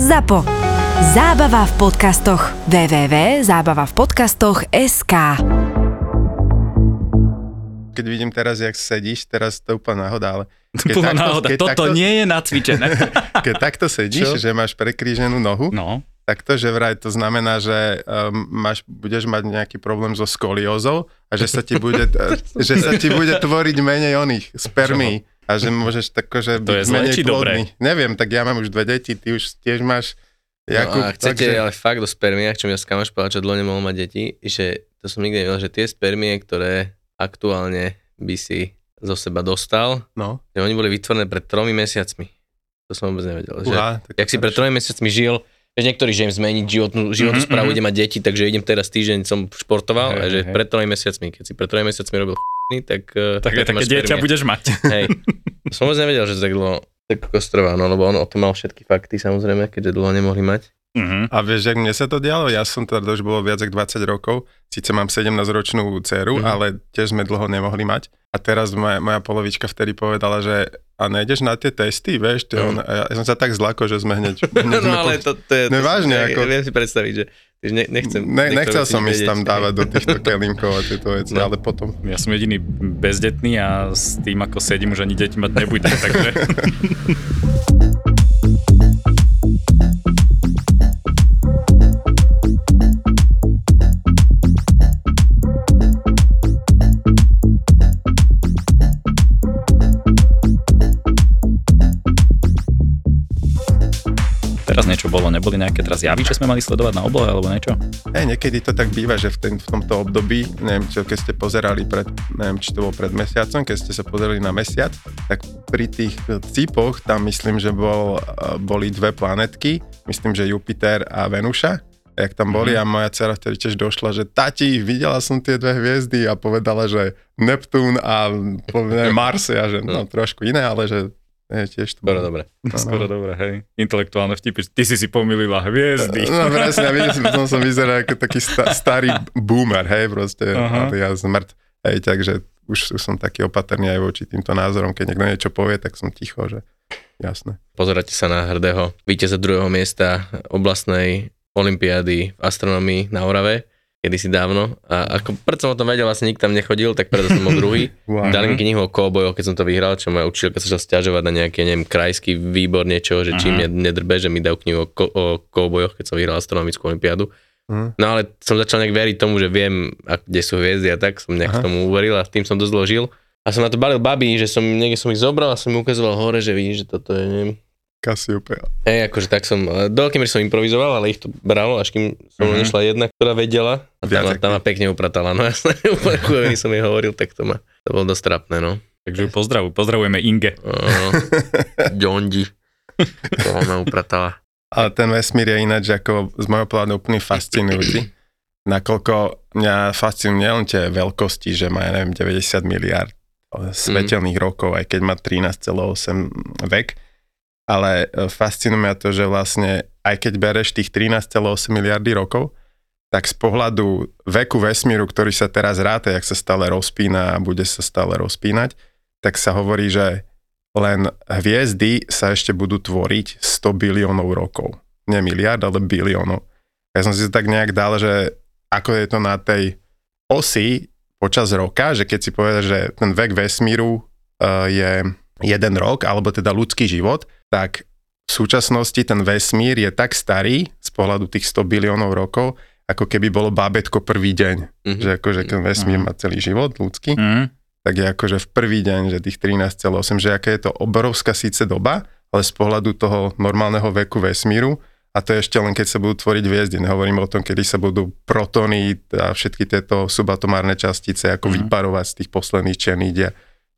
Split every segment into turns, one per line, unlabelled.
ZAPO. Zábava v podcastoch. www.zábavavpodcastoch.sk
Keď vidím teraz, jak sedíš, teraz to je úplne náhoda, ale... keď
Úplná
takto-
náhoda.
keď
Toto
takto-
nie je nacvičené.
Keď takto sedíš,
Čo?
že máš prekríženú nohu,
No,
tak to, že vraj to znamená, že um, máš, budeš mať nejaký problém so skoliózou a že sa ti bude, že sa ti bude tvoriť menej oných spermí a že môžeš tako, že
To je
byť
zlé
menej
či
plodný. Neviem, tak ja mám už dve deti, ty už tiež máš Jakub,
no a chcete
takže-
ale fakt do spermiách, čo mi raz kamoš povedal, čo dlho nemohol mať deti, že to som nikdy nevedel, že tie spermie, ktoré aktuálne by si zo seba dostal,
No,
že oni boli vytvorené pred tromi mesiacmi. To som vôbec nevedel. Že,
uha, tak
jak si pred tromi mesiacmi žil, že niektorí, že im zmeniť životnú, životnú
Mhm,
správu,
mhm.
idem mať deti, takže idem teraz týždeň som športoval,
Hej,
a že
hej.
pred tromi mesiacmi, keď si pred tromi mesiacmi robil tak, eh,
také,
tak
také
máš
dieťa
spermie.
budeš mať.
Hej. Som vôbec nevedel, že to tak dlho tak kostrova, no lebo on o tom mal všetky fakty samozrejme, keďže dlho nemohli mať.
Mhm.
A vieš, jak mne sa to dialo? Ja som teda, už bolo viac ako 20 rokov, síce mám 17-ročnú dceru,
Mhm.
ale tiež sme dlho nemohli mať. A teraz moja, moja polovička vtedy povedala, že a nejdeš na tie testy, vieš? To on, a ja, ja som sa tak zlakol, že sme hneď... hneď
No
sme
ale
po-
to, to je...
No
to,
ako-
Viem si predstaviť, že ne, nechcem...
Ne, nechcel som ísť tam dávať do týchto kelímkov a tieto veci,
No.
ale potom...
Ja som jediný bezdetný a s tým, ako sedím, už ani deti mať nebudem, takže... Teraz niečo bolo, neboli nejaké teraz javy, čo sme mali sledovať na oblohe alebo niečo?
Hej, niekedy to tak býva, že v, ten, v tomto období, neviem, čo, keď ste pozerali pred, neviem, či to bolo pred mesiacom, keď ste sa pozerali na mesiac, tak pri tých cipoch tam myslím, že bol, eh, boli dve planetky, myslím, že Jupiter a Venuša, jak tam boli
Mhm.
a moja dcera vtedy tiež došla, že tati, videla som tie dve hviezdy a povedala, že Neptún a povedal Mars, ja že no trošku iné, ale že je, tiež to
Skoro dobre.
No,
Skoro dobre, hej. Intelektuálne vtipy. Ty si si pomýlila hviezdy.
No presne, ja vidím, som, som vyzeral ako taký sta, starý boomer, hej, proste,
Aha.
ja zmrt. Hej, takže už, už som taký opatrný aj voči týmto názorom, keď niekto niečo povie, tak som ticho, že jasné.
Pozeráte sa na hrdého víťaza druhého miesta oblastnej olympiády v astronomii na Orave, kedysi dávno. A ako preto som o tom vedel, vlastne nikto tam nechodil, tak preto som bol druhý.
Wow.
Dali mi knihu o koubojoch, keď som to vyhral, čo moja učiteľka sa stiažovať na nejaký, neviem, krajský výbor niečo, že čím nedrbe, že mi dajú knihu o, ko- o koubojoch, keď som vyhral astronomickú olympiádu.
Mhm.
No ale som začal nejak veriť tomu, že viem, a kde sú hviezdy a tak som nejak
Aha.
tomu uveril a tým som dosť žil. A som na to balil babi, že som niekde som ich zobral a som im ukazoval hore, že vidíš, že toto je, neviem.
Cassiopeia.
Hej, akože tak som, e, do veľkej som improvizoval, ale ich to bralo, až kým som
Mhm.
mm-hmm. nešla jedna, ktorá vedela. A tam, ma- tam ma pekne upratala, no jasne, úplne chujovi som jej hovoril, tak to ma, to bolo dosť trapné, no.
Takže ju pozdravuj, pozdravujeme Inge.
Uh, Jondi. To ma upratala.
Ale ten vesmír je ináč ako z môjho pohľadu úplne fascinujúci. Nakoľko mňa fascinujú nielen tie veľkosti, že má, ja neviem, 90 miliard svetelných rokov, aj keď má 13,8 vek, ale e, fascinuje mňa to, že vlastne aj keď bereš tých 13,8 miliardy rokov, tak z pohľadu veku vesmíru, ktorý sa teraz ráta, jak sa stále rozpína a bude sa stále rozpínať, tak sa hovorí, že len hviezdy sa ešte budú tvoriť 100 biliónov rokov. Nie miliard, ale biliónov. Ja som si to tak nejak dal, že ako je to na tej osi počas roka, že keď si povedal, že ten vek vesmíru uh, je jeden rok, alebo teda ľudský život, tak v súčasnosti ten vesmír je tak starý z pohľadu tých 100 biliónov rokov, ako keby bolo bábetko prvý deň.
Mhm.
Že akože ten vesmír
Mhm.
má celý život ľudský,
Mm.
tak je akože v prvý deň, že tých 13,8, že aká je to obrovská síce doba, ale z pohľadu toho normálneho veku vesmíru, a to je ešte len keď sa budú tvoriť hviezdy. Nehovorím o tom, kedy sa budú protony a všetky tieto subatomárne častice ako
Mhm.
vyparovať z tých posledných černých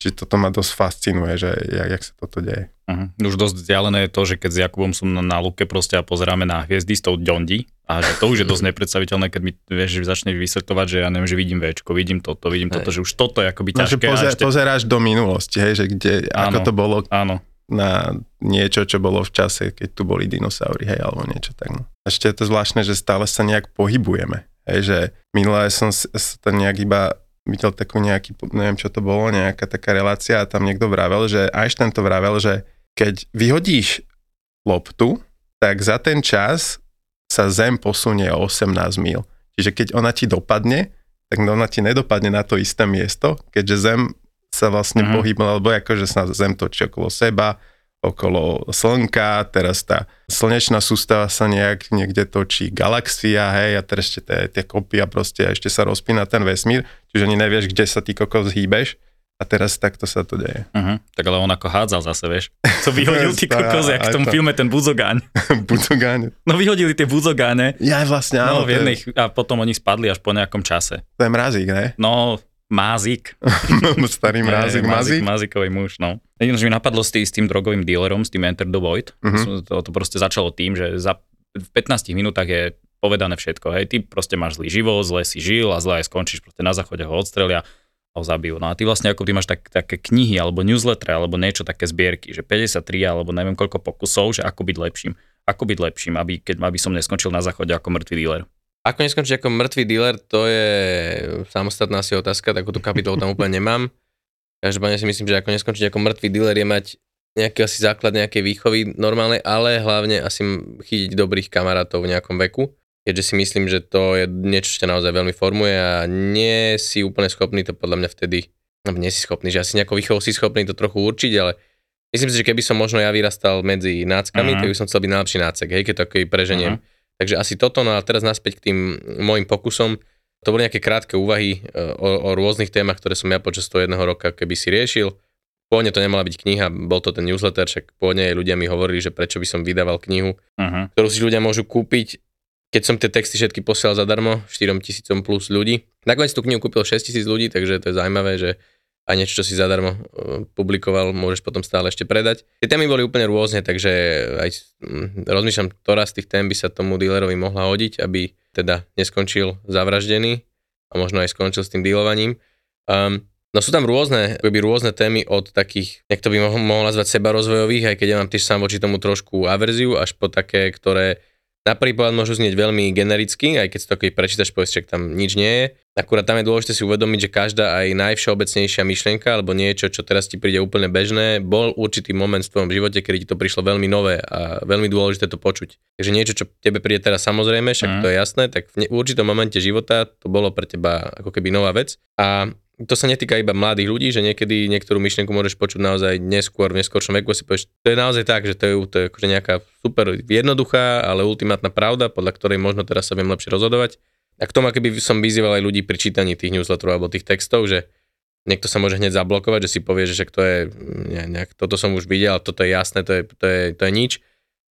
Čiže toto ma dosť fascinuje, že jak, jak sa toto deje.
Uh-huh. Už dosť vzdialené je to, že keď s Jakubom som na, na luke proste a pozeráme na hviezdy s tou Dondi a že to už je dosť nepredstaviteľné, keď mi vieš, začne vysvetľovať, že ja neviem, že vidím Včko, vidím toto, vidím toto, že už toto je akoby
No, že
ťažké.
pozer,
ešte,
pozeráš do minulosti, hej, že kde, ako
Áno.
to bolo
áno,
na niečo, čo bolo v čase, keď tu boli dinosaury, hej, alebo niečo tak. No. Ešte je to zvláštne, že stále sa nejak pohybujeme. Hej, že minulé som sa nejak iba videl takú nejaký, neviem čo to bolo, nejaká taká relácia a tam niekto vravel, že Einstein to vravel, že keď vyhodíš loptu tak za ten čas sa Zem posunie o 18 mil. Čiže keď ona ti dopadne, tak ona ti nedopadne na to isté miesto, keďže Zem sa vlastne
Mhm.
pohybla, lebo akože sa Zem točí okolo seba, okolo Slnka, teraz tá slnečná sústava sa nejak niekde točí, galaxia, hej, a teraz ešte tie, tie kopy a proste a ešte sa rozpína ten vesmír, čiže ani nevieš, kde sa ty kokos hýbeš a teraz takto sa to deje.
Uh-huh. Tak ale on ako hádzal zase, vieš. Co vyhodil ty kokos, jak v tom
to.
filme ten buzogáň.
Budogáň.
No vyhodili tie buzogáne.
Ja vlastne,
No,
áno,
v
to,
jednej,
je,
a potom oni spadli až po nejakom čase.
to je mrazík, ne?
No, mázik.
Starý mrazík,
Nie,
mazík.
Mázikový muž, no. Jediné, že mi napadlo s, tý, s tým drogovým dealerom, s tým Enter the Void.
Mhm.
Uh-huh. To, to proste začalo tým, že za, v 15 minútach je povedané všetko. Hej, ty proste máš zlý život, zle si žil a zle aj skončíš, proste na záchode ho odstrelia a ho zabijú. No a ty vlastne ako ty máš tak, také knihy alebo newsletter alebo niečo také zbierky, že 53 alebo neviem koľko pokusov, že ako byť lepším. Ako byť lepším, aby, keď, aby som neskončil na záchode ako mŕtvý dealer.
Ako neskončí ako mŕtvý dealer, to je samostatná si otázka, takúto kapitolu tam úplne nemám. Každopádne si myslím, že ako neskončiť ako mŕtvý dealer je mať nejaký asi základ nejakej výchovy normálnej, ale hlavne asi chytiť dobrých kamarátov v nejakom veku, keďže si myslím, že to je niečo, čo ťa naozaj veľmi formuje a nie si úplne schopný to podľa mňa vtedy, no nie si schopný, že asi nejakou výchovou si schopný to trochu určiť, ale myslím si, že keby som možno ja vyrastal medzi náckami,
Mhm.
tak by som chcel byť najlepší nácek, hej, keď to ako preženiem. Takže asi toto, no a teraz naspäť k tým môjim pokusom. To boli nejaké krátke úvahy e, o, o rôznych témach, ktoré som ja počas toho jedného roka keby si riešil. Pôvodne to nemala byť kniha, bol to ten newsletter, však pôvodne ľudia mi hovorili, že prečo by som vydával knihu,
Uh-huh.
ktorú si ľudia môžu kúpiť. Keď som tie texty všetky posielal zadarmo, 4 tisícom plus ľudí. Nakoniec tú knihu kúpil 6 tisíc ľudí, takže to je zaujímavé, že aj niečo, čo si zadarmo e, publikoval, môžeš potom stále ešte predať. Tie témy boli úplne rôzne, takže aj mm, rozmýšľam, ktorá z tých tém by sa tomu dealerovi mohla hodiť, aby teda neskončil zavraždený a možno aj skončil s tým dealovaním. Um, no sú tam rôzne, akoby rôzne témy od takých, jak to by mohol, mohol nazvať sebarozvojových, aj keď ja mám tiež sám voči tomu trošku averziu, až po také, ktoré na prvý pohľad môžu znieť veľmi genericky, aj keď si to keď prečítaš, povieš, tam nič nie je. Akurát tam je dôležité si uvedomiť, že každá aj najvšeobecnejšia myšlienka alebo niečo, čo teraz ti príde úplne bežné, bol určitý moment v tvojom živote, kedy ti to prišlo veľmi nové a veľmi dôležité to počuť. Takže niečo, čo tebe príde teraz samozrejme, však
Mhm.
to je jasné, tak v určitom momente života to bolo pre teba ako keby nová vec. A to sa netýka iba mladých ľudí, že niekedy niektorú myšlienku môžeš počuť naozaj neskôr, v neskôršom veku si povieš, to je naozaj tak, že to je, to je akože nejaká super jednoduchá, ale ultimátna pravda, podľa ktorej možno teraz sa viem lepšie rozhodovať. A k tomu, keby som vyzýval aj ľudí pri čítaní tých newsletterov alebo tých textov, že niekto sa môže hneď zablokovať, že si povie, že to je, ne, nejak, toto som už videl, toto je jasné, to je, to je, to je nič.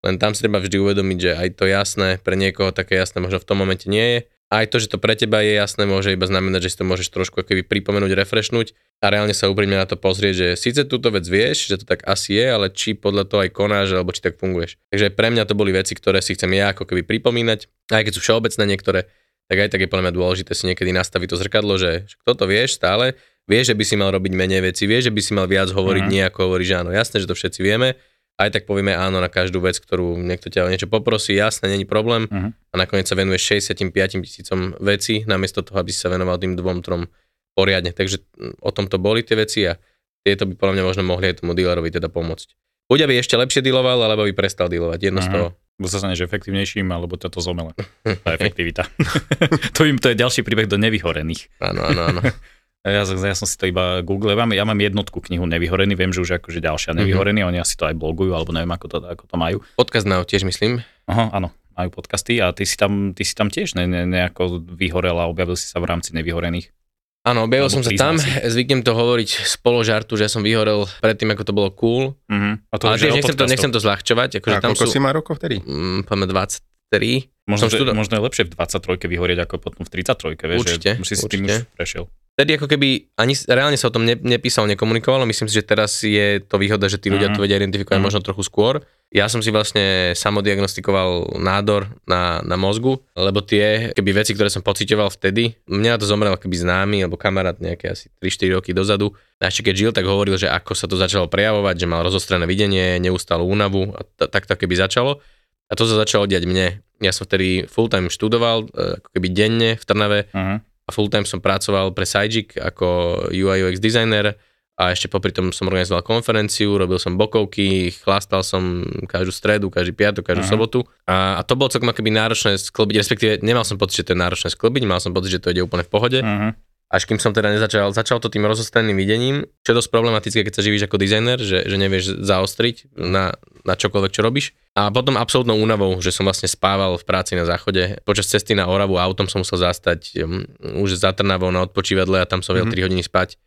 Len tam si treba vždy uvedomiť, že aj to jasné pre niekoho také jasné možno v tom momente nie je. Aj to, že to pre teba je jasné, môže iba znamenať, že si to môžeš trošku keby pripomenúť, refreshnúť a reálne sa úprimne na to pozrieť, že síce túto vec vieš, že to tak asi je, ale či podľa toho aj konáš, alebo či tak funguješ. Takže pre mňa to boli veci, ktoré si chcem ja ako keby pripomínať, aj keď sú všeobecné niektoré, tak aj tak je podľa mňa dôležité si niekedy nastaviť to zrkadlo, že však toto vieš stále, vieš, že by si mal robiť menej veci, vieš, že by si mal viac hovoriť,
Mhm.
nie ako hovoríš, že áno, jasné, že to všetci vieme, aj tak povieme áno na každú vec, ktorú niekto ťa o niečo poprosí, jasné, není problém
Mhm.
a nakoniec sa venuješ 65 tisícom veci, namiesto toho, aby si sa venoval tým dvom, trom poriadne. Takže o tom to boli tie veci a tieto by podľa mňa možno mohli aj tomu dealerovi teda pomôcť. Buď aby ešte lepšie dealoval, alebo aby prestal dealovať, jedno z
Mhm.
toho.
Buď sa staneš efektívnejším, alebo ťa to zomele. Tá efektivita. to, im, to je ďalší príbeh do nevyhorených.
Áno, áno, áno.
Ja, ja som si to iba google, ja mám, ja mám jednotku knihu Nevyhorený, viem, že už akože ďalšia Nevyhorený, oni asi to aj blogujú, alebo neviem, ako to, ako to majú.
Podcast now tiež myslím.
Aha, áno, majú podcasty a ty si tam, ty si tam tiež ne, ne, nejako vyhorel a objavil si sa v rámci Nevyhorených.
Áno, objavil som sa tam,
si.
zvyknem to hovoriť z položartu, že som vyhorel predtým, ako to bolo cool.
Uh-huh. A to
Ale tiež nechcem to, nechcem to zľahčovať, akože
A
tam
koľko
sú,
si má rokov vtedy?
mm, povedzme 23.
Možno, že,
študo-
možno je lepšie v 23 vyhorieť ako potom v 33, vieš,
Určite,
že si s tým už prešiel.
Vtedy ako keby ani reálne sa o tom ne, nepísal, nekomunikovalo, myslím si, že teraz je to výhoda, že tí ľudia
Mhm.
to vedia identifikovať
Mhm.
možno trochu skôr. Ja som si vlastne samodiagnostikoval nádor na, na mozgu, lebo tie keby veci, ktoré som pocitoval vtedy, mňa to zomrel keby známy alebo kamarát nejaké asi 3-4 roky dozadu. A ešte keď žil, tak hovoril, že ako sa to začalo prejavovať, že mal rozostrené videnie, neustálu únavu a t- tak to keby začalo. A to sa začalo diať mne. Ja som vtedy full time študoval, e, ako keby denne v Trnave
Uh-huh.
a full time som pracoval pre Sajik ako UI UX designer a ešte popri tom som organizoval konferenciu, robil som bokovky, chlastal som každú stredu, každý piatok, každú
Aha.
sobotu a, a to bolo celkom akoby náročné sklbiť, respektíve nemal som pocit, že to je náročné sklbiť, mal som pocit, že to ide úplne v pohode.
Uh-huh.
Až kým som teda nezačal, začal to tým rozostreným videním, čo je dosť problematické, keď sa živíš ako dizajner, že, že nevieš zaostriť na, na čokoľvek, čo robíš. A potom absolútnou únavou, že som vlastne spával v práci na záchode. Počas cesty na Oravu autom som musel zastať um, už za Trnavou na odpočívadle a tam som
Mhm.
3 hodiny spať.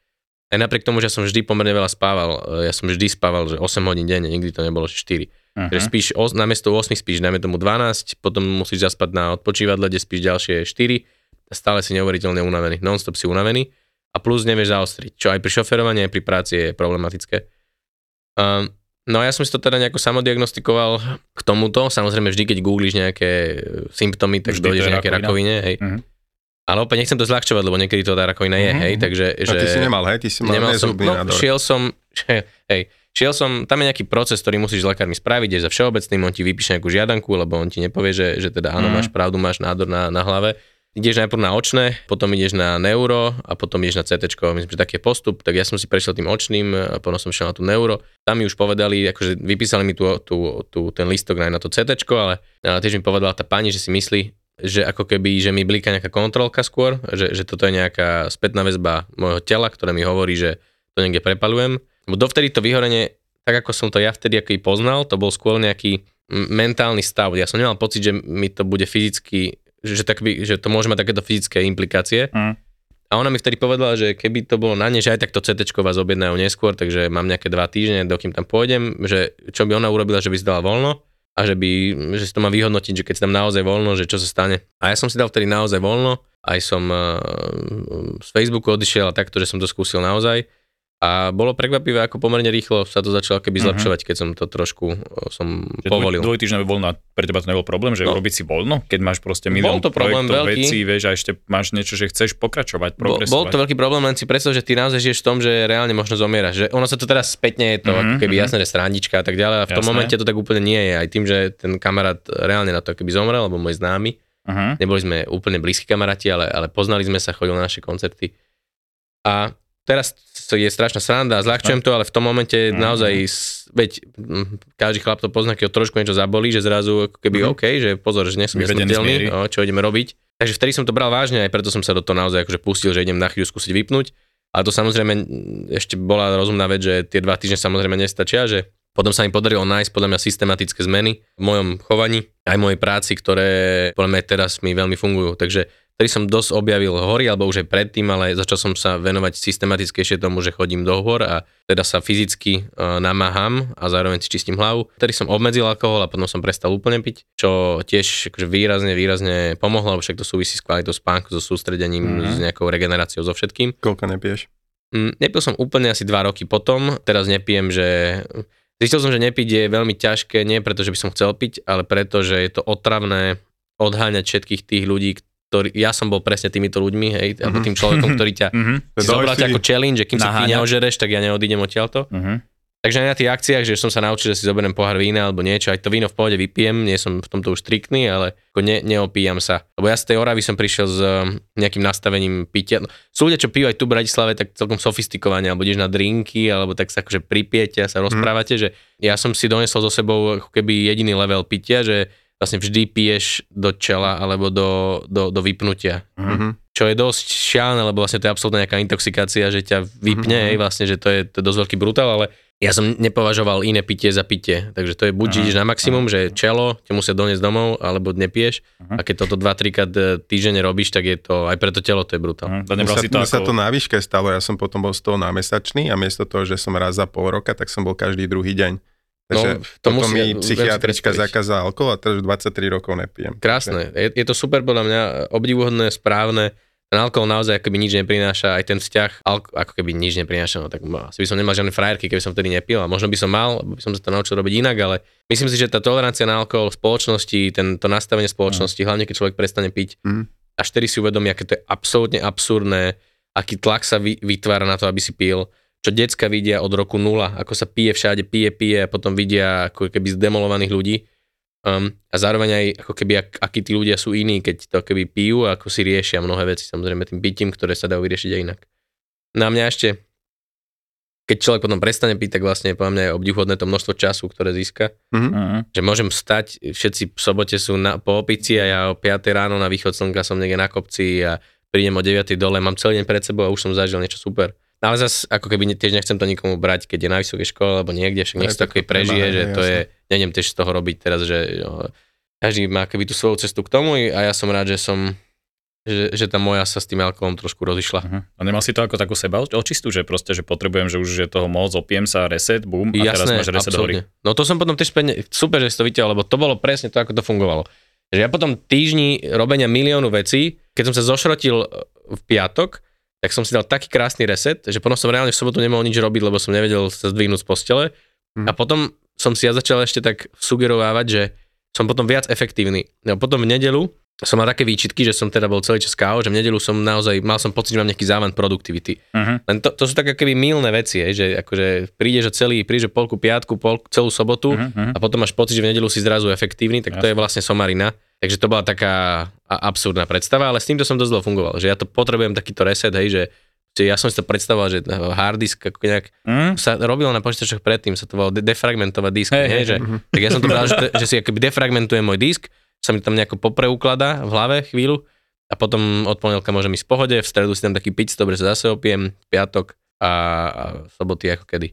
Aj napriek tomu, že som vždy pomerne veľa spával, e, ja som vždy spával, že 8 hodín denne, nikdy to nebolo že 4.
Uh-huh.
Že spíš, os, namiesto 8 spíš, dajme tomu 12, potom musíš zaspať na odpočívadle, kde spíš ďalšie 4 a stále si neuveriteľne unavený, non-stop si unavený a plus nevieš zaostriť, čo aj pri šoferovaní, aj pri práci je problematické. Um, no a ja som si to teda nejako samodiagnostikoval k tomuto, samozrejme vždy, keď googlíš nejaké symptómy, tak
Vždy
dojdeš
je
nejaké rakovine, hej.
Mhm.
Ale opäť nechcem to zľahčovať, lebo niekedy to tá rakovina je,
Mhm.
hej, takže...
A ty si nemal, hej? Ty si mal
Nemal som, no,
nádor.
šiel som, hej, šiel som, tam je nejaký proces, ktorý musíš s lekármi spraviť, ideš za všeobecným, on ti vypíše nejakú žiadanku, lebo on ti nepovie, že, že teda áno,
Mhm.
máš pravdu, máš nádor na, na hlave. Ideš najprv na očné, potom ideš na neuro a potom ideš na CT, myslím, že taký je postup, tak ja som si prešiel tým očným a potom som šiel na tú neuro. Tam mi už povedali, akože vypísali mi tu, tu, tu ten listok aj na to CT, ale, tiež mi povedala tá pani, že si myslí, že ako keby, že mi blíka nejaká kontrolka skôr, že, že toto je nejaká spätná väzba môjho tela, ktoré mi hovorí, že to niekde prepalujem. Lebo dovtedy to vyhorenie, tak ako som to ja vtedy ako i poznal, to bol skôr nejaký mentálny stav. Ja som nemal pocit, že mi to bude fyzicky, že, tak by, že to môže mať takéto fyzické implikácie.
Mm.
A ona mi vtedy povedala, že keby to bolo na ne, že aj tak to CT vás objednajú neskôr, takže mám nejaké dva týždne, dokým tam pôjdem, že čo by ona urobila, že by si dala voľno a že by, že si to má vyhodnotiť, že keď si tam naozaj voľno, že čo sa stane. A ja som si dal vtedy naozaj voľno, aj som uh, z Facebooku odišiel a takto, že som to skúsil naozaj. A bolo prekvapivé, ako pomerne rýchlo sa to začalo keby
Mhm.
zlepšovať, keď som to trošku som
Že
povolil.
Dvoj, dvojtýždňové voľno, pre teba to nebol problém, že
No.
urobiť si voľno, keď máš proste
Bol
milión
to problém veľký.
vecí, vieš, a ešte máš niečo, že chceš pokračovať,
Bol,
progresovať.
bol to veľký problém, len si predstav, že ty naozaj žiješ v tom, že reálne možno zomieraš. Že ono sa to teraz spätne je to
Mhm,
ako keby
mhm.
jasné, že srandička a tak ďalej. A v tom
Jasné.
momente to tak úplne nie je. Aj tým, že ten kamarát reálne na to keby zomrel, alebo môj známy.
Uh-huh.
Neboli sme úplne blízki kamaráti, ale, ale poznali sme sa, chodili na naše koncerty. A teraz je strašná sranda a zľahčujem to, ale v tom momente
Mhm.
naozaj, veď mm, každý chlap to pozná, keď ho trošku niečo zabolí, že zrazu ako keby
Mhm.
OK, že pozor, že nie som nesmrteľný, o, čo ideme robiť. Takže vtedy som to bral vážne, aj preto som sa do toho naozaj akože pustil, že idem na chvíľu skúsiť vypnúť. Ale to samozrejme ešte bola rozumná vec, že tie dva týždne samozrejme nestačia, že potom sa mi podarilo nájsť podľa mňa systematické zmeny v mojom chovaní, aj mojej práci, ktoré podľa mňa teraz mi veľmi fungujú. Takže vtedy som dosť objavil hory, alebo už aj predtým, ale začal som sa venovať systematickejšie tomu, že chodím do hôr a teda sa fyzicky uh, namáham a zároveň si čistím hlavu. Vtedy som obmedzil alkohol a potom som prestal úplne piť, čo tiež akože výrazne, výrazne pomohlo, lebo však to súvisí s kvalitou spánku, so sústredením,
Mhm.
s nejakou regeneráciou, so všetkým.
Koľko nepiješ?
Mm, Nepil som úplne asi dva roky potom, teraz nepijem, že... Zistil som, že nepiť je veľmi ťažké, nie preto, že by som chcel piť, ale preto, že je to otravné odháňať všetkých tých ľudí, ktorí... Ja som bol presne týmito ľuďmi, hej, alebo
Mhm.
tým človekom, ktorý ťa
Uh-huh.
si zobrať ako challenge, že kým sa ty neožereš, tak ja neodídem odtiaľto.
Uh-huh.
Takže aj na tých akciách, že som sa naučil, že si zoberiem pohár vína alebo niečo, aj to víno v pohode vypijem, nie som v tomto už striktný, ale ako ne, neopíjam sa. Lebo ja z tej Oravy som prišiel s um, nejakým nastavením pitia. No, sú ľudia, čo pijú aj tu v Bratislave, tak celkom sofistikovane, alebo ideš na drinky, alebo tak sa akože pripijete a sa rozprávate, že ja som si donesol so sebou ako keby jediný level pitia, že vlastne vždy piješ do čela alebo do, do, do vypnutia
Mhm.
čo je dosť šialené, lebo vlastne to je absolútna nejaká intoxikácia, že ťa vypne,
Mhm.
mm-hmm. vlastne, že to je, to je dosť veľký brutál, ale ja som nepovažoval iné pitie za pitie, takže to je buď ideš na maximum, že čelo ťa musia doniesť domov, alebo nepiješ
Aha.
a keď toto 2-3 krát e, týždenne robíš, tak je to, aj pre to telo to je brutál.
Uh-huh.
Mne
Nebral
sa,
si to
mne sa
ako...
to na výške stalo, ja som potom bol z toho námesačný a miesto toho, že som raz za pol roka, tak som bol každý druhý deň. Takže
No, to
to potom
musí-
mi psychiatrička zakázala alkohol a teraz už 23 rokov nepijem.
Krásne, je, je to super podľa mňa, obdivuhodné, správne, ten alkohol naozaj akoby nič neprináša, aj ten vzťah, alko, ako keby nič neprináša, no tak asi by som nemal žiadne frajerky, keby som vtedy nepil a možno by som mal, by som sa to naučil robiť inak, ale myslím si, že tá tolerancia na alkohol v spoločnosti, ten, to nastavenie spoločnosti, hlavne keď človek prestane piť,
Mm.
až vtedy si uvedomí, aké to je absolútne absurdné, aký tlak sa vy, vytvára na to, aby si pil, čo decka vidia od roku nula, ako sa pije všade, pije, pije a potom vidia ako keby zdemolovaných ľudí. Um, a zároveň aj ako keby, ak, akí tí ľudia sú iní, keď to keby pijú a ako si riešia mnohé veci, samozrejme tým pitím, ktoré sa dajú vyriešiť aj inak. Na mňa ešte keď človek potom prestane piť, tak vlastne podľa mňa je obdivuhodné to množstvo času, ktoré získa.
Mhm.
Mhm.
Že môžem stať, všetci v sobote sú na, po opici a ja o 5 ráno na východ slnka som niekde na kopci a prídem o 9 dole, mám celý deň pred sebou a už som zažil niečo super. No ale zase ako keby tiež nechcem to nikomu brať, keď je na vysokej škole alebo niekde, však nech to prežije, že to
jasné.
je, nejdem tiež z toho robiť teraz, že jo, každý má keby tú svoju cestu k tomu a ja som rád, že som že, že tá moja sa s tým alkoholom trošku rozišla.
Mhm. A nemal si to ako takú seba očistú, že proste, že potrebujem, že už je toho moc, opiem sa, reset, boom, a teraz máš reset hory.
No to som potom tiež späť, super, že si to videl, lebo to bolo presne to, ako to fungovalo. Že ja potom týždni robenia miliónu vecí, keď som sa zošrotil e, v piatok, tak som si dal taký krásny reset, že potom som reálne v sobotu nemohol nič robiť, lebo som nevedel sa zdvihnúť z postele.
Mhm.
A potom som si ja začal ešte tak sugerovávať, že som potom viac efektívny. No potom v nedelu som mal také výčitky, že som teda bol celý čas KO, že v nedelu som naozaj, mal som pocit, že mám nejaký závan produktivity.
Mhm.
Len to, to sú také keby milné veci, hej, že akože prídeš a celý, prídeš polku piatku, pol, celú sobotu
mhm.
a potom máš pocit, že v nedelu si zrazu efektívny, tak to
Jasne.
je vlastne somarina. Takže to bola taká absurdná predstava, ale s týmto som dosť dlho fungoval, že ja to potrebujem takýto reset, hej, že ja som si to predstavoval, že hard disk ako nejak
Mhm.
sa robilo na počítačoch predtým, sa to volalo de- defragmentovať disk,
hej,
hej, že, tak ja som to bral, že, to- že si akoby defragmentujem môj disk, sa mi tam nejako popreukladá v hlave chvíľu a potom od pondelka môžem ísť v pohode, v stredu si tam taký piť, dobre sa zase opiem, piatok a, a soboty ako kedy.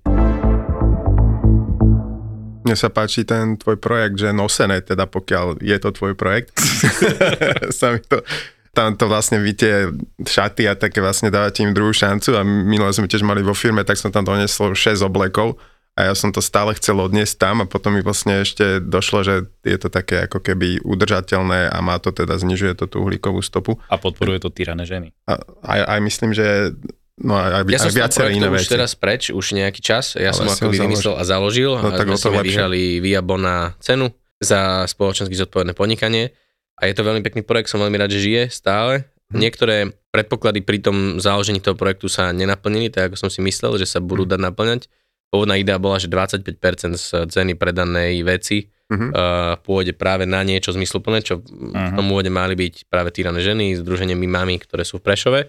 Mne sa páči ten tvoj projekt, že nosené, teda pokiaľ je to tvoj projekt. sa mi to, tam to vlastne vy tie šaty a také vlastne dávate im druhú šancu a minule sme tiež mali vo firme, tak som tam donesol 6 oblekov a ja som to stále chcel odniesť tam a potom mi vlastne ešte došlo, že je to také ako keby udržateľné a má to teda, znižuje to tú uhlíkovú stopu.
A podporuje to tyrané ženy.
A aj, aj myslím, že no aj,
Ja
aj viaceré iné
projektu už
veci.
teraz preč, už nejaký čas. Ja
Ale
som ako vymyslel a založil
No
a
tak
sme si vyhrali Via Bona cenu za spoločensky zodpovedné podnikanie a je to veľmi pekný projekt, som veľmi rád, že žije stále.
Hm.
Niektoré predpoklady pri tom založení toho projektu sa nenaplnili, tak ako som si myslel, že sa budú
Hm.
dať naplňať. Pôvodná idea bola, že 25% z ceny predanej veci
Mhm.
uh, pôjde práve na niečo zmysluplné, čo v
Mhm.
tom úvode mali byť práve týrané ženy, združenie My Mami, ktoré sú v Prešove.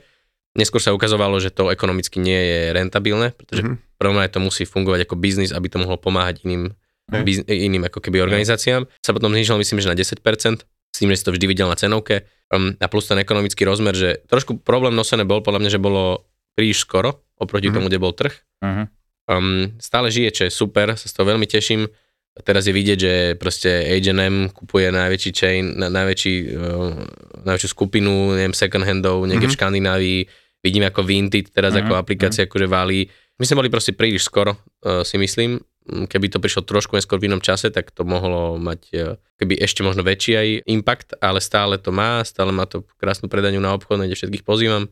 Neskôr sa ukazovalo, že to ekonomicky nie je rentabilné, pretože
Mhm.
prvom rade to musí fungovať ako biznis, aby to mohlo pomáhať iným,
Hej.
biz, iným ako keby organizáciám. Sa potom znižilo myslím, že na 10%, s tým, že si to vždy videl na cenovke. Um, a plus ten ekonomický rozmer, že trošku problém nosené bol podľa mňa, že bolo príliš skoro oproti
Mhm.
tomu, kde bol trh.
Mhm.
Um, stále žije, čo je super, sa z toho veľmi teším. Teraz je vidieť, že proste H&M kupuje najväčší chain, na, najväčší, uh, najväčšiu skupinu, neviem, second handov niekde v
Mhm.
Škandinávii. Vidím ako Vinted teraz
Mhm,
ako aplikácia akože valí. My sme boli proste príliš skoro, uh, si myslím. Keby to prišlo trošku neskôr v inom čase, tak to mohlo mať uh, keby ešte možno väčší aj impact, ale stále to má, stále má to krásnu predaniu na obchodné, kde všetkých pozývam.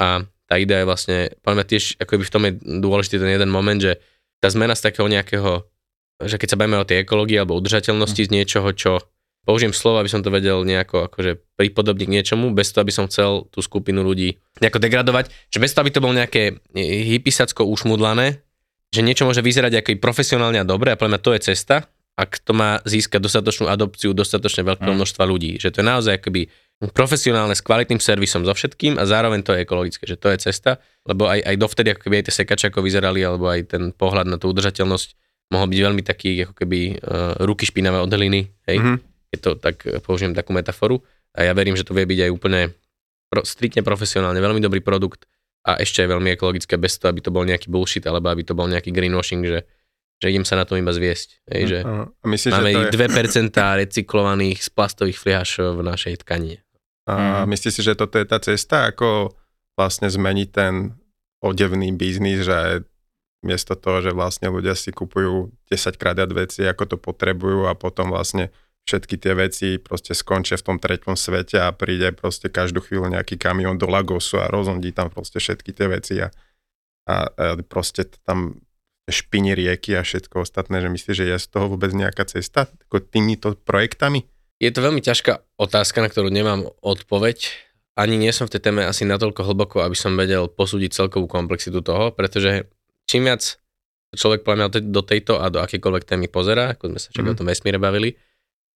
A tá idea je vlastne, podľa mňa tiež, ako by v tom je dôležitý ten jeden moment, že tá zmena z takého nejakého, že keď sa bavíme o tej ekológii alebo udržateľnosti z niečoho, čo použijem slovo, aby som to vedel nejako akože pripodobniť k niečomu, bez toho, aby som chcel tú skupinu ľudí nejako degradovať, že bez toho, aby to bolo nejaké hypisacko ušmudlané, že niečo môže vyzerať ako profesionálne a dobre a podľa mňa to je cesta, ak to má získať dostatočnú adopciu dostatočne veľkého
Mm.
množstva ľudí. Že to je naozaj akoby profesionálne s kvalitným servisom so všetkým a zároveň to je ekologické, že to je cesta, lebo aj, aj dovtedy ako keby aj tie sekače ako vyzerali, alebo aj ten pohľad na tú udržateľnosť mohol byť veľmi taký ako keby uh, ruky špinavé od hliny, hej,
Mhm.
keď to tak eh, použijem takú metaforu a ja verím, že to vie byť aj úplne pro, striktne profesionálne, veľmi dobrý produkt a ešte aj veľmi ekologické bez toho, aby to bol nejaký bullshit, alebo aby to bol nejaký greenwashing, že, že idem sa na tom iba zviesť. Hej, že
Áno. A myslíš,
máme
že to je...
2% recyklovaných z plastových fliaž v našej tkanine.
A
Mhm.
myslíš si, že toto je tá cesta, ako vlastne zmeniť ten odevný biznis, že miesto toho, že vlastne ľudia si kupujú 10 krát viac veci, ako to potrebujú a potom vlastne všetky tie veci proste skončia v tom treťom svete a príde proste každú chvíľu nejaký kamión do Lagosu a rozhodí tam proste všetky tie veci a, a, a proste tam špini rieky a všetko ostatné, že myslíš, že je z toho vôbec nejaká cesta ako týmito projektami?
Je to veľmi ťažká otázka, na ktorú nemám odpoveď. Ani nie som v tej téme asi natoľko hlboko, aby som vedel posúdiť celkovú komplexitu toho, pretože čím viac človek podľa mňa do tejto a do akékoľvek témy pozera, ako sme sa však
Mhm.
o tom vesmíre bavili,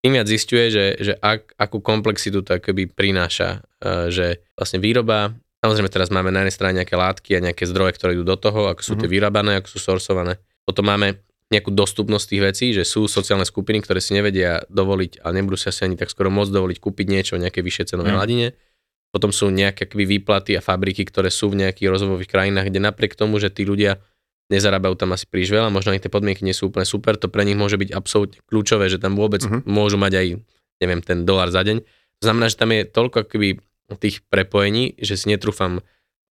tým viac zistuje, že, že ak, akú komplexitu to akoby prináša, e, že vlastne výroba, Samozrejme teraz máme na jednej strane nejaké látky a nejaké zdroje, ktoré idú do toho, ako sú tie vyrábané, ako sú sourcované. Potom máme nejakú dostupnosť tých vecí, že sú sociálne skupiny, ktoré si nevedia dovoliť a nebudú si asi ani tak skoro môcť dovoliť kúpiť niečo v nejakej vyššej cenovej
Mm.
hladine. Potom sú nejaké výplaty a fabriky, ktoré sú v nejakých rozvojových krajinách, kde napriek tomu, že tí ľudia nezarábajú tam asi príliš veľa, možno ani tie podmienky nie sú úplne super, to pre nich môže byť absolútne kľúčové, že tam vôbec
Mhm.
môžu mať aj, neviem, ten dolár za deň. To znamená, že tam je toľko akoby tých prepojení, že si netrúfam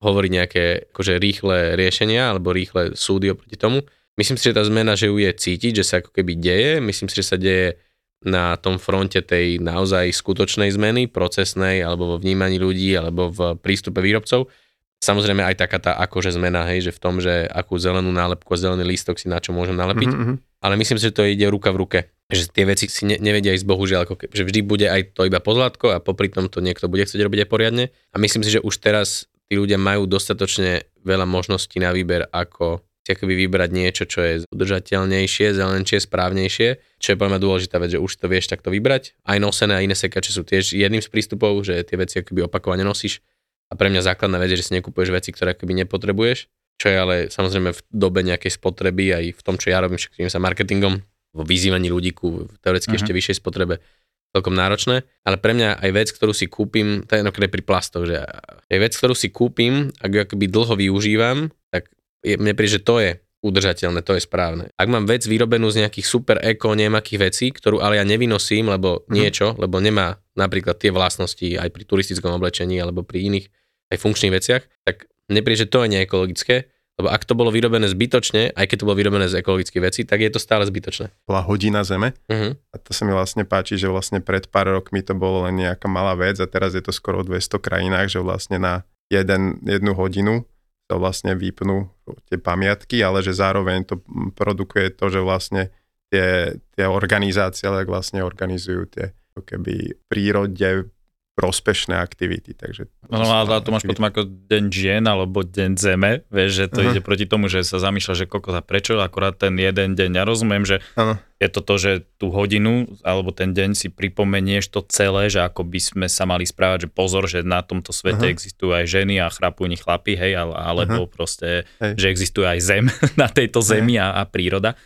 hovoriť nejaké akože rýchle riešenia alebo rýchle súdy oproti tomu. Myslím si, že tá zmena, že ju je cítiť, že sa ako keby deje. Myslím si, že sa deje na tom fronte tej naozaj skutočnej zmeny, procesnej, alebo vo vnímaní ľudí, alebo v prístupe výrobcov. Samozrejme aj taká tá akože zmena, hej, že v tom, že akú zelenú nálepku a zelený lístok si na čo môžem nalepiť.
Mhm, mhm.
Ale myslím si, že to ide ruka v ruke. Že tie veci si ne, nevedia ísť bohužiaľ, ako ke, že vždy bude aj to iba pozlátko a popri tom to niekto bude chcieť robiť aj poriadne. A myslím si, že už teraz tí ľudia majú dostatočne veľa možností na výber, ako si akoby vybrať niečo, čo je udržateľnejšie, zelenšie, správnejšie, čo je podľa mňa dôležitá vec, že už to vieš takto vybrať. Aj nosené a iné sekače sú tiež jedným z prístupov, že tie veci akoby opakovane nosíš. A pre mňa základná vec je, že si nekupuješ veci, ktoré akoby nepotrebuješ, čo je ale samozrejme v dobe nejakej spotreby aj v tom, čo ja robím, však sa marketingom, vo vyzývaní ľudí ku teoreticky
Mhm.
ešte vyššej spotrebe celkom náročné, ale pre mňa aj vec, ktorú si kúpim, to je jednoduché pri plastoch, že je vec, ktorú si kúpim, ak ju akoby dlho využívam, je, mne príde, že to je udržateľné, to je správne. Ak mám vec vyrobenú z nejakých super eko nejakých vecí, ktorú ale ja nevynosím, lebo
Mhm.
niečo, lebo nemá napríklad tie vlastnosti aj pri turistickom oblečení alebo pri iných aj funkčných veciach, tak mne príde, že to je neekologické, lebo ak to bolo vyrobené zbytočne, aj keď to bolo vyrobené z ekologických vecí, tak je to stále zbytočné.
Bola hodina zeme
Uh-huh.
a to sa mi vlastne páči, že vlastne pred pár rokmi to bolo len nejaká malá vec a teraz je to skoro v 200 krajinách, že vlastne na jeden, jednu hodinu sa vlastne vypnú tie pamiatky, ale že zároveň to produkuje to, že vlastne tie, tie organizácie ale vlastne organizujú tie keby prírode prospešné aktivity. Takže
No a to máš potom ako deň žien alebo deň zeme, vieš, že to
Aha.
ide proti tomu, že sa zamýšľa, že koľko za prečo, akorát ten jeden deň, ja rozumiem, že
Áno.
je to to, že tú hodinu alebo ten deň si pripomenieš to celé, že ako by sme sa mali správať, že pozor, že na tomto svete
Aha.
existujú aj ženy a chrapujú ni chlapi, hej, ale, alebo proste,
Hej.
že existuje aj zem na tejto zemi a, a príroda.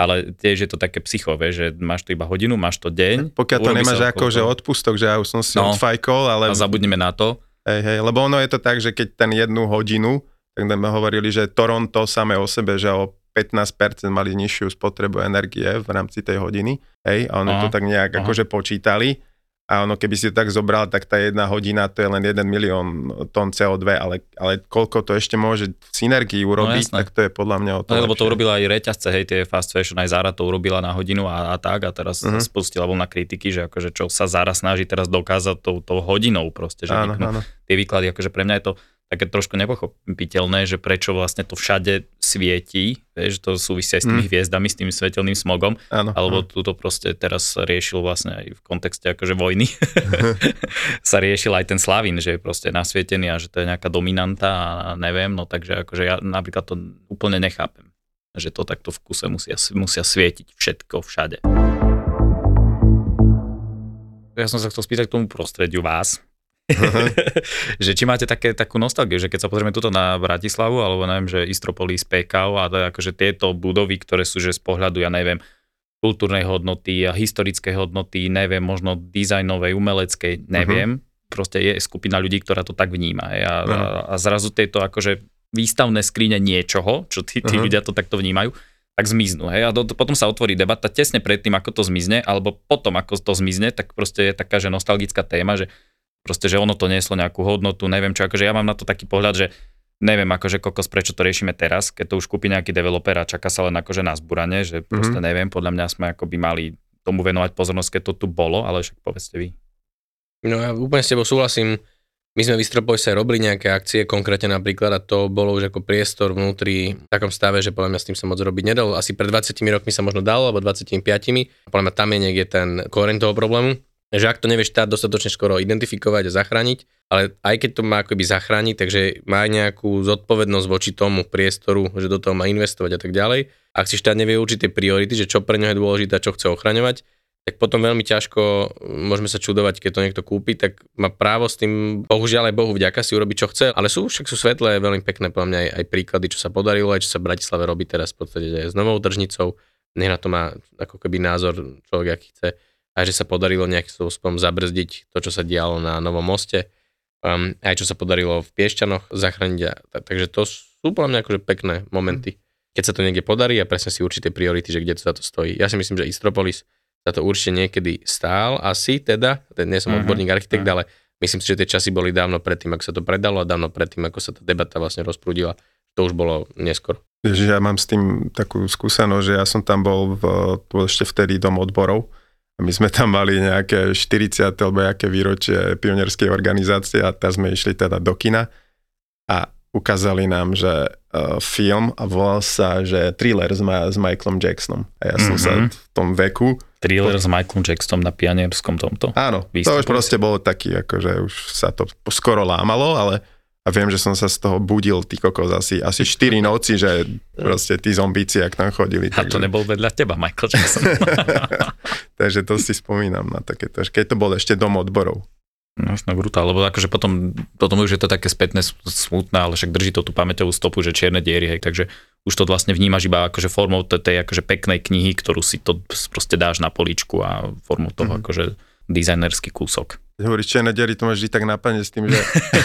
Ale tiež je to také psycho, vieš, že máš to iba hodinu, máš to deň.
Pokiaľ to nemáš ako, že odpustok, že ja už som si
No.
odfajkol, ale
A zabudneme na to.
Hej, hej, lebo ono je to tak, že keď ten jednu hodinu, tak sme hovorili, že Toronto samé o sebe, že o 15% mali nižšiu spotrebu energie v rámci tej hodiny, hej, a oni
Aha,
to tak nejak
aha.
akože počítali a ono keby si to tak zobral, tak tá jedna hodina to je len 1 milión tón CO2, ale, ale koľko to ešte môže v synergii urobiť,
jasné.
tak to je podľa mňa o to
No, lebo to urobila aj reťazce, hej, tie fast fashion, aj Zara to urobila na hodinu a, a tak a teraz
Mhm.
uh-huh. spustila vlna kritiky, že akože čo sa Zara snaží teraz dokázať tou, tou hodinou proste, že
Áno, áno.
tie výklady, akože pre mňa je to také trošku nepochopiteľné, že prečo vlastne to všade svietí, vieš, to súvisí aj s tými
Mm.
hviezdami, s tým svetelným smogom,
áno,
alebo
áno.
túto proste teraz riešil vlastne aj v kontexte akože vojny, sa riešil aj ten Slavín, že je proste nasvietený a že to je nejaká dominanta a neviem, no takže akože ja napríklad to úplne nechápem, že to takto v kuse musia, musia svietiť všetko všade. Ja som sa chcel spýtať k tomu prostrediu vás, že či máte také, takú nostalgiu, že keď sa pozrieme tuto na Bratislavu, alebo neviem, že Istropolis, PKO a je akože tieto budovy, ktoré sú že z pohľadu, ja neviem, kultúrnej hodnoty a historické hodnoty, neviem, možno dizajnovej, umeleckej, neviem. Proste je skupina ľudí, ktorá to tak vníma. hej, A, a, a zrazu tieto akože výstavné skrine niečoho, čo tí, tí
Aha.
ľudia to takto vnímajú, tak zmiznú. Hej? A do, potom sa otvorí debata tesne pred tým, ako to zmizne, alebo potom, ako to zmizne, tak proste je taká, že nostalgická téma, že proste, že ono to nieslo nejakú hodnotu, neviem čo, akože ja mám na to taký pohľad, že neviem akože kokos, prečo to riešime teraz, keď to už kúpi nejaký developer a čaká sa len akože na zburanie, že proste
Mhm.
neviem, podľa mňa sme akoby mali tomu venovať pozornosť, keď to tu bolo, ale však povedzte vy.
No ja úplne s tebou súhlasím. My sme v Istropoise robili nejaké akcie, konkrétne napríklad, a to bolo už ako priestor vnútri v takom stave, že podľa mňa s tým sa moc robiť nedalo. Asi pred 20 rokmi sa možno dalo, alebo 25. Podľa mňa tam je niekde ten koreň toho problému. Že ak to nevieš štát dostatočne skoro identifikovať a zachrániť, ale aj keď to má akoby zachrániť, takže má nejakú zodpovednosť voči tomu priestoru, že do toho má investovať a tak ďalej. Ak si štát nevie určiť tie priority, že čo pre ňo je dôležité a čo chce ochraňovať, tak potom veľmi ťažko môžeme sa čudovať, keď to niekto kúpi, tak má právo s tým, bohužiaľ aj Bohu vďaka si urobiť, čo chce, ale sú však sú svetlé, veľmi pekné podľa mňa aj, aj príklady, čo sa podarilo, aj čo sa v Bratislave robí teraz v podstate aj s novou držnicou, nech na to má ako keby názor človek, aký chce, a že sa podarilo nejakým spôsobom zabrzdiť to, čo sa dialo na Novom moste, um, aj čo sa podarilo v Piešťanoch zachrániť. A, takže to sú podľa mňa akože pekné momenty. Keď sa to niekde podarí a presne si určité priority, že kde to za to stojí. Ja si myslím, že Istropolis sa to určite niekedy stál, asi teda, nie som uh-huh. odborník architekt, uh-huh. ale myslím si, že tie časy boli dávno predtým, ako sa to predalo a dávno predtým, ako sa tá debata vlastne rozprúdila. To už bolo neskôr.
Že ja mám s tým takú skúsenosť, že ja som tam bol v, ešte vtedy dom odborov my sme tam mali nejaké 40 alebo nejaké výročie pionierskej organizácie a tam sme išli teda do kina a ukázali nám, že uh, film a volal sa, že thriller s, Ma- s Michaelom Jacksonom. A ja som mm-hmm. sa v tom veku...
Thriller po... s Michaelom Jacksonom na pianierskom tomto?
Áno, Výstupu. to už proste bolo taký, akože už sa to skoro lámalo, ale a viem, že som sa z toho budil, ty kokos, asi, asi 4 noci, že proste tí zombíci, ak tam chodili.
A takže... to nebol vedľa teba, Michael Jackson.
takže to si spomínam na takéto, keď to bol ešte dom odborov.
No brutál, lebo akože potom, potom už je to také spätné smutné, ale však drží to tú pamäťovú stopu, že čierne diery, hej, takže už to vlastne vnímaš iba akože formou tej akože peknej knihy, ktorú si to proste dáš na políčku a formou toho mm-hmm. akože dizajnerský kúsok.
Hovoríš čierne diery, to máš vždy tak napadne s tým, že,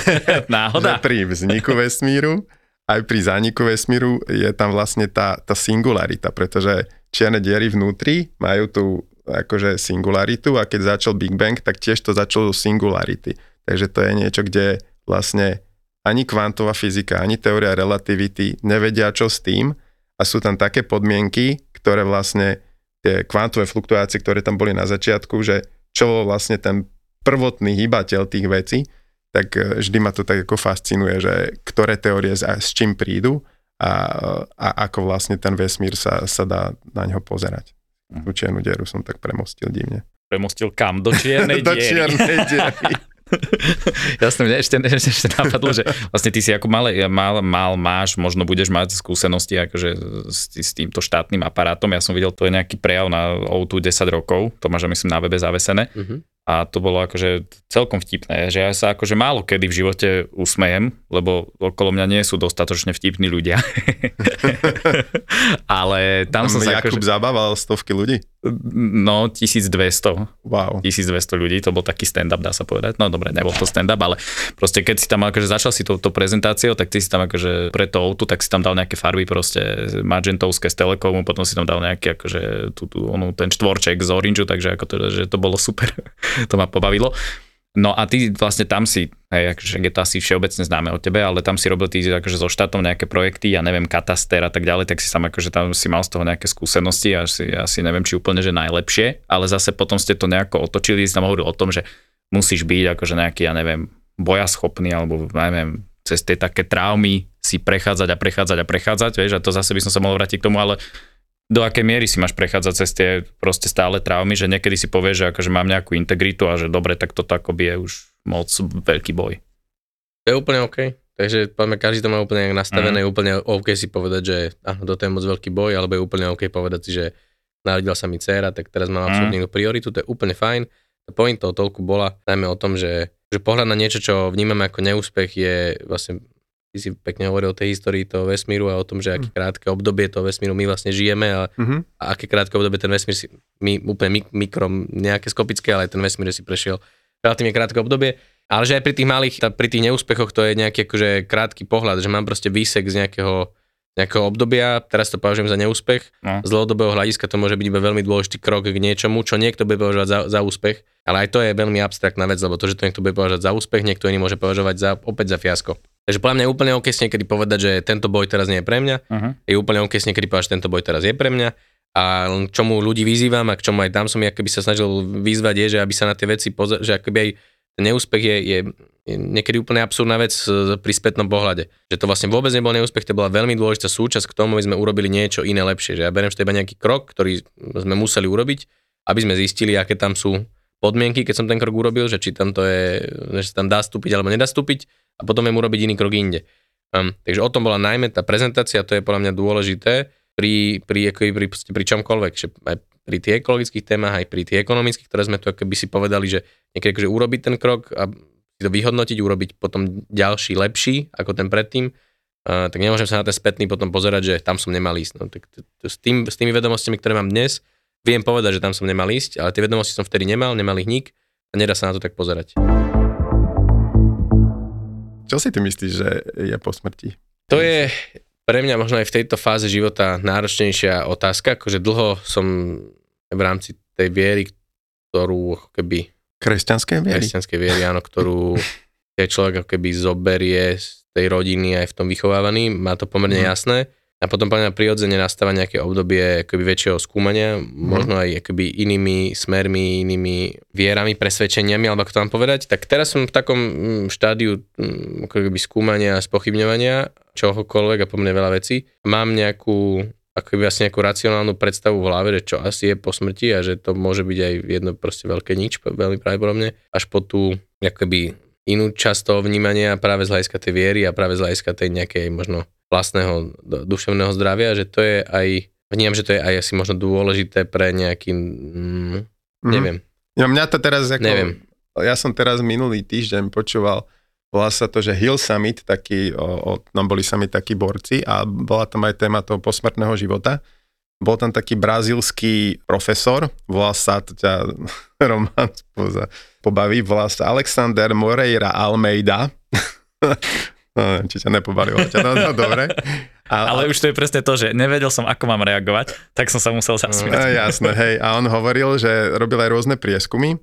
Náhoda.
že pri vzniku vesmíru aj pri zániku vesmíru je tam vlastne tá, tá singularita, pretože čierne diery vnútri majú tú akože singularitu a keď začal Big Bang, tak tiež to začalo singularity. Takže to je niečo, kde vlastne ani kvantová fyzika, ani teória relativity nevedia čo s tým a sú tam také podmienky, ktoré vlastne tie kvantové fluktuácie, ktoré tam boli na začiatku, že čo vlastne ten prvotný hýbateľ tých vecí, tak e, vždy ma to tak ako fascinuje, že ktoré teórie s, s čím prídu a, a ako vlastne ten vesmír sa, sa dá na ňo pozerať. Tú čiernu dieru som tak premostil divne.
Premostil kam? Do čiernej
Do čiernej diery.
Jasne, mne ešte, ešte, ešte napadlo, že vlastne ty si ako mal, mal, mal, máš, možno budeš mať skúsenosti akože s, s týmto štátnym aparátom. Ja som videl, to je nejaký prejav na O2 10 rokov, to máš, myslím, na webe zavesené. Uh-huh. A to bolo akože celkom vtipné, že ja sa akože málo kedy v živote usmejem, lebo okolo mňa nie sú dostatočne vtipní ľudia. Ale tam som
sa Jakub akože... zabával stovky ľudí?
No, 1200.
Wow.
1200 ľudí, to bol taký stand-up, dá sa povedať. No dobre, nebol to stand-up, ale proste keď si tam akože začal si touto prezentáciou, tak ty si tam akože pre to autu, tak si tam dal nejaké farby proste magentovské z Telekomu, potom si tam dal nejaký akože tú, tú, onu, ten štvorček z Orange, takže ako to, že to bolo super. to ma pobavilo. No a ty vlastne tam si, hej, akože je to asi všeobecne známe o tebe, ale tam si robil ty akože so štátom nejaké projekty, ja neviem, kataster a tak ďalej, tak si tam akože tam si mal z toho nejaké skúsenosti a asi, asi neviem, či úplne, že najlepšie, ale zase potom ste to nejako otočili, si tam hovoril o tom, že musíš byť akože nejaký, ja neviem, bojaschopný alebo neviem, cez tie také traumy si prechádzať a prechádzať a prechádzať, vieš, a to zase by som sa mohol vrátiť k tomu, ale do akej miery si máš prechádzať cez tie proste stále traumy, že niekedy si povieš, že akože mám nejakú integritu a že dobre, tak toto akoby je už moc veľký boj.
To je úplne OK. Takže poďme, každý to má úplne nastavené, mm. úplne OK si povedať, že áno, toto je moc veľký boj, alebo je úplne OK povedať si, že narodila sa mi dcéra, tak teraz mám mm. absolútne prioritu, to je úplne fajn. Point toho toľku bola najmä o tom, že, že pohľad na niečo, čo vnímame ako neúspech, je vlastne ty si pekne hovoril o tej histórii toho vesmíru a o tom, že aké mhm. krátke obdobie toho vesmíru my vlastne žijeme a, uh-huh. a aké krátke obdobie ten vesmír si, my úplne mik- mikro, nejaké skopické, ale ten vesmír si prešiel relatívne krátke obdobie. Ale že aj pri tých malých, pri tých neúspechoch to je nejaký akože krátky pohľad, že mám proste výsek z nejakého, nejakého obdobia, teraz to považujem za neúspech. No. Z dlhodobého hľadiska to môže byť iba veľmi dôležitý krok k niečomu, čo niekto bude považovať za, za úspech, ale aj to je veľmi abstraktná vec, lebo to, že to niekto bude považovať za úspech, niekto iný môže považovať za, opäť za fiasko. Takže podľa mňa je úplne OK niekedy povedať, že tento boj teraz nie je pre mňa. Uh-huh. Je úplne OK niekedy povedať, že tento boj teraz je pre mňa. A k čomu ľudí vyzývam a k čomu aj tam som ja keby sa snažil vyzvať je, že aby sa na tie veci pozrel, že akoby aj ten neúspech je, je, je niekedy úplne absurdná vec pri spätnom pohľade. Že to vlastne vôbec nebol neúspech, to bola veľmi dôležitá súčasť k tomu, aby sme urobili niečo iné lepšie. Že ja beriem, že to iba nejaký krok, ktorý sme museli urobiť, aby sme zistili, aké tam sú podmienky, keď som ten krok urobil, že či tam to je, že tam dá stúpiť alebo nedá stúpiť a potom viem urobiť iný krok inde. Um, takže o tom bola najmä tá prezentácia, to je podľa mňa dôležité pri, pri, ako pri, pri čomkoľvek, že aj pri tých ekologických témach, aj pri tých ekonomických, ktoré sme tu keby si povedali, že niekedy akože urobiť ten krok a si to vyhodnotiť, urobiť potom ďalší, lepší ako ten predtým, uh, tak nemôžem sa na ten spätný potom pozerať, že tam som nemal ísť. No, tak to, to, s, tým, s tými vedomostiami, ktoré mám dnes, viem povedať, že tam som nemal ísť, ale tie vedomosti som vtedy nemal, nemal ich nik a nedá sa na to tak pozerať.
Čo si ty myslíš, že je po smrti?
To je pre mňa možno aj v tejto fáze života náročnejšia otázka, akože dlho som v rámci tej viery, ktorú ako keby...
Kresťanskej viery?
Kresťanskej viery, áno, ktorú človek ako keby zoberie z tej rodiny aj v tom vychovávaný, má to pomerne mm. jasné. A potom podľa mňa prirodzene nastáva nejaké obdobie akoby väčšieho skúmania, mm. možno aj akoby inými smermi, inými vierami, presvedčeniami, alebo ako to mám povedať. Tak teraz som v takom mm, štádiu mm, akoby skúmania a spochybňovania čohokoľvek a pomerne veľa vecí. Mám nejakú akoby asi nejakú racionálnu predstavu v hlave, že čo asi je po smrti a že to môže byť aj jedno proste veľké nič, veľmi pravdepodobne, až po tú akoby inú časť toho vnímania práve z hľadiska tej viery a práve z hľadiska tej nejakej možno vlastného duševného zdravia, že to je aj, vnímam, že to je aj asi možno dôležité pre nejaký, mm, neviem.
Ja, mňa to teraz ako,
neviem.
ja som teraz minulý týždeň počúval, volá sa to, že Hill Summit, taký, o, o, tam boli sami takí borci a bola tam aj téma toho posmrtného života. Bol tam taký brazílsky profesor, volá sa, to ťa Roman pobaví, volá sa Alexander Moreira Almeida. No, neviem, či ťa nepobavilo. Ťa, no, no, dobre.
A, Ale už to je presne to, že nevedel som, ako mám reagovať, tak som sa musel zasmiať.
No, jasné, hej. A on hovoril, že robil aj rôzne prieskumy,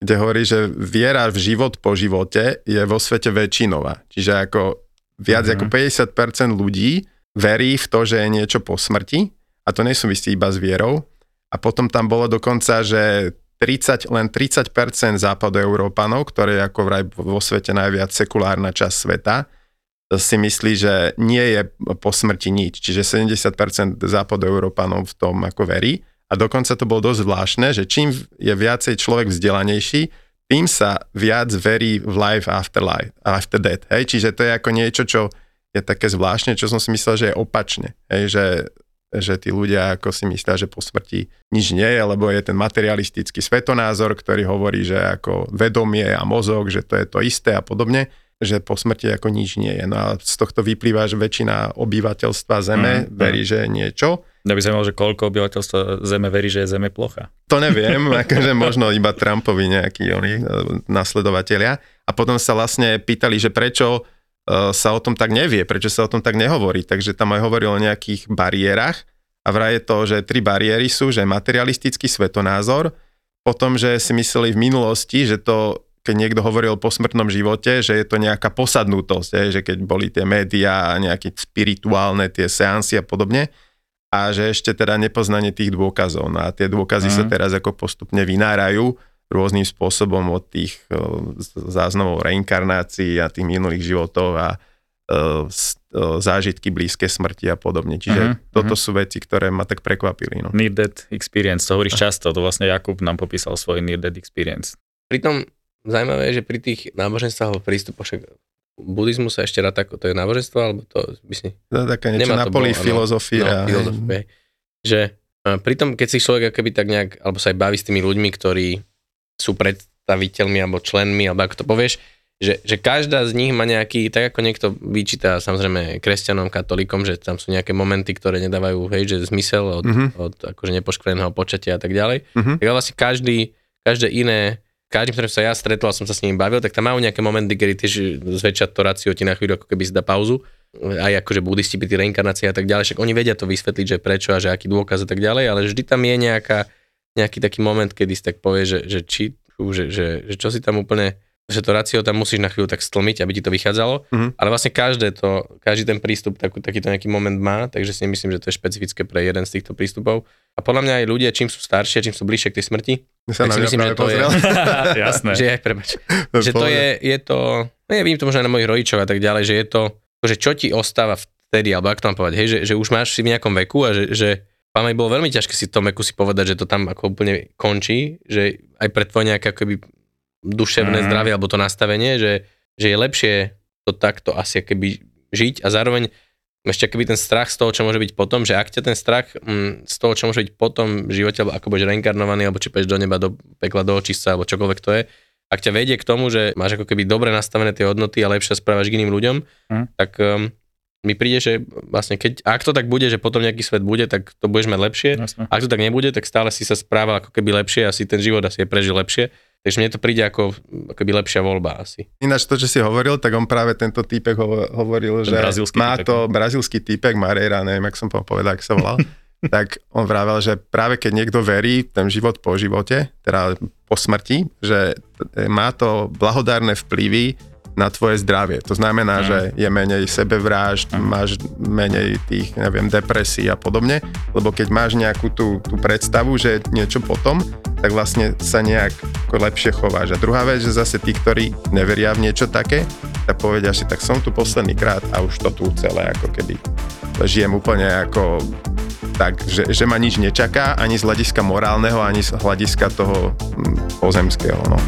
kde hovorí, že viera v život po živote je vo svete väčšinová. Čiže ako viac mm-hmm. ako 50% ľudí verí v to, že je niečo po smrti a to nesúvisí iba s vierou. A potom tam bolo dokonca, že 30, len 30% západoeurópanov, ktoré je ako vraj vo svete najviac sekulárna časť sveta, si myslí, že nie je po smrti nič. Čiže 70% západoeurópanov v tom ako verí. A dokonca to bolo dosť zvláštne, že čím je viacej človek vzdelanejší, tým sa viac verí v life after life, after death. Hej? Čiže to je ako niečo, čo je také zvláštne, čo som si myslel, že je opačne. Hej? Že, že tí ľudia ako si myslia, že po smrti nič nie je, lebo je ten materialistický svetonázor, ktorý hovorí, že ako vedomie a mozog, že to je to isté a podobne že po smrti ako nič nie je. No a z tohto vyplýva, že väčšina obyvateľstva Zeme mm, verí, že je niečo.
Ja by som že koľko obyvateľstva Zeme verí, že je Zeme plocha.
To neviem, akože možno iba Trumpovi nejakí oni e, nasledovatelia. A potom sa vlastne pýtali, že prečo e, sa o tom tak nevie, prečo sa o tom tak nehovorí. Takže tam aj hovoril o nejakých bariérach. A vraj je to, že tri bariéry sú, že materialistický svetonázor, potom, že si mysleli v minulosti, že to keď niekto hovoril o posmrtnom živote, že je to nejaká posadnutosť, je, že keď boli tie médiá a nejaké spirituálne tie seansy a podobne, a že ešte teda nepoznanie tých dôkazov. No a tie dôkazy mm. sa mhm. teraz ako postupne vynárajú rôznym spôsobom od tých záznamov reinkarnácií a tých minulých životov a zážitky blízke smrti a podobne. Čiže uh-huh, toto uh-huh. sú veci, ktoré ma tak prekvapili. No.
Near Death Experience, to hovoríš často, to vlastne Jakub nám popísal svoj Near Death Experience.
Pritom zaujímavé, že pri tých náboženstvách alebo prístupoch, však buddhizmu sa ešte rád ako to je náboženstvo, alebo to by si...
To je také niečo na poli filozofia. No, filozofie.
Že pritom, keď si človek akoby tak nejak, alebo sa aj baví s tými ľuďmi, ktorí sú predstaviteľmi alebo členmi, alebo ako to povieš, že, že každá z nich má nejaký, tak ako niekto vyčíta samozrejme kresťanom, katolíkom, že tam sú nejaké momenty, ktoré nedávajú, hej, že zmysel od, uh-huh. od akože nepoškvrneného počatia a tak ďalej. Uh-huh. Tak vlastne každý, každé iné každým, ktorým sa ja stretol a som sa s ním bavil, tak tam majú nejaké momenty, kedy tiež zväčša to racio ti na chvíľu ako keby dá pauzu. Aj akože buddhisti pri reinkarnácii a tak ďalej, však oni vedia to vysvetliť, že prečo a že aký dôkaz a tak ďalej, ale vždy tam je nejaká, nejaký taký moment, kedy si tak povie, že, že, či, že, že, že čo si tam úplne že to racio tam musíš na chvíľu tak stlmiť, aby ti to vychádzalo, mm-hmm. ale vlastne každé to, každý ten prístup tak, takýto nejaký moment má, takže si myslím, že to je špecifické pre jeden z týchto prístupov. A podľa mňa aj ľudia, čím sú staršie, čím sú bližšie k tej smrti,
sa tak si myslím, že to pozrel. je...
Jasné.
Že, aj, prebač, že to je, je to, no ja vidím to možno aj na mojich rodičov a tak ďalej, že je to, že čo ti ostáva vtedy, alebo ako to mám povedať, hej, že, že už máš si v nejakom veku a že, že Pamäť bolo veľmi ťažké si v tom veku si povedať, že to tam ako úplne končí, že aj pre tvoje nejaké akoby duševné mm. zdravie alebo to nastavenie, že, že je lepšie to takto asi keby žiť a zároveň ešte keby ten strach z toho, čo môže byť potom, že ak ťa ten strach mm, z toho, čo môže byť potom v živote, alebo ako budeš reinkarnovaný, alebo či pôjdeš do neba, do pekla, do očistca, alebo čokoľvek to je, ak ťa vedie k tomu, že máš ako keby dobre nastavené tie hodnoty a lepšie správaš k iným ľuďom,
Hm.
tak um, mi príde, že vlastne keď, ak to tak bude, že potom nejaký svet bude, tak to budeš mať lepšie.
Jasné.
Ak to tak nebude, tak stále si sa správal ako keby lepšie, asi ten život asi je prežil lepšie. Takže mne to príde ako ako keby lepšia voľba asi.
Ináč to, čo si hovoril, tak on práve tento týpek hovo- hovoril,
Ten
že má
týpek,
to brazílsky týpek, Mareira, neviem, jak som povedal, ak sa volal, tak on vravel, že práve keď niekto verí ten život po živote, teda po smrti, že má to blahodárne vplyvy na tvoje zdravie. To znamená,
Mm.
že je menej sebevrážd, máš menej tých, neviem, depresí a podobne, lebo keď máš nejakú tú, tú predstavu, že niečo potom, tak vlastne sa nejak lepšie chováš. A druhá vec, že zase tí, ktorí neveria v niečo také, tak povedia si, tak som tu posledný krát a už to tu celé ako keby žijem úplne ako tak, že, že ma nič nečaká ani z hľadiska morálneho, ani z hľadiska toho hm, pozemského. No.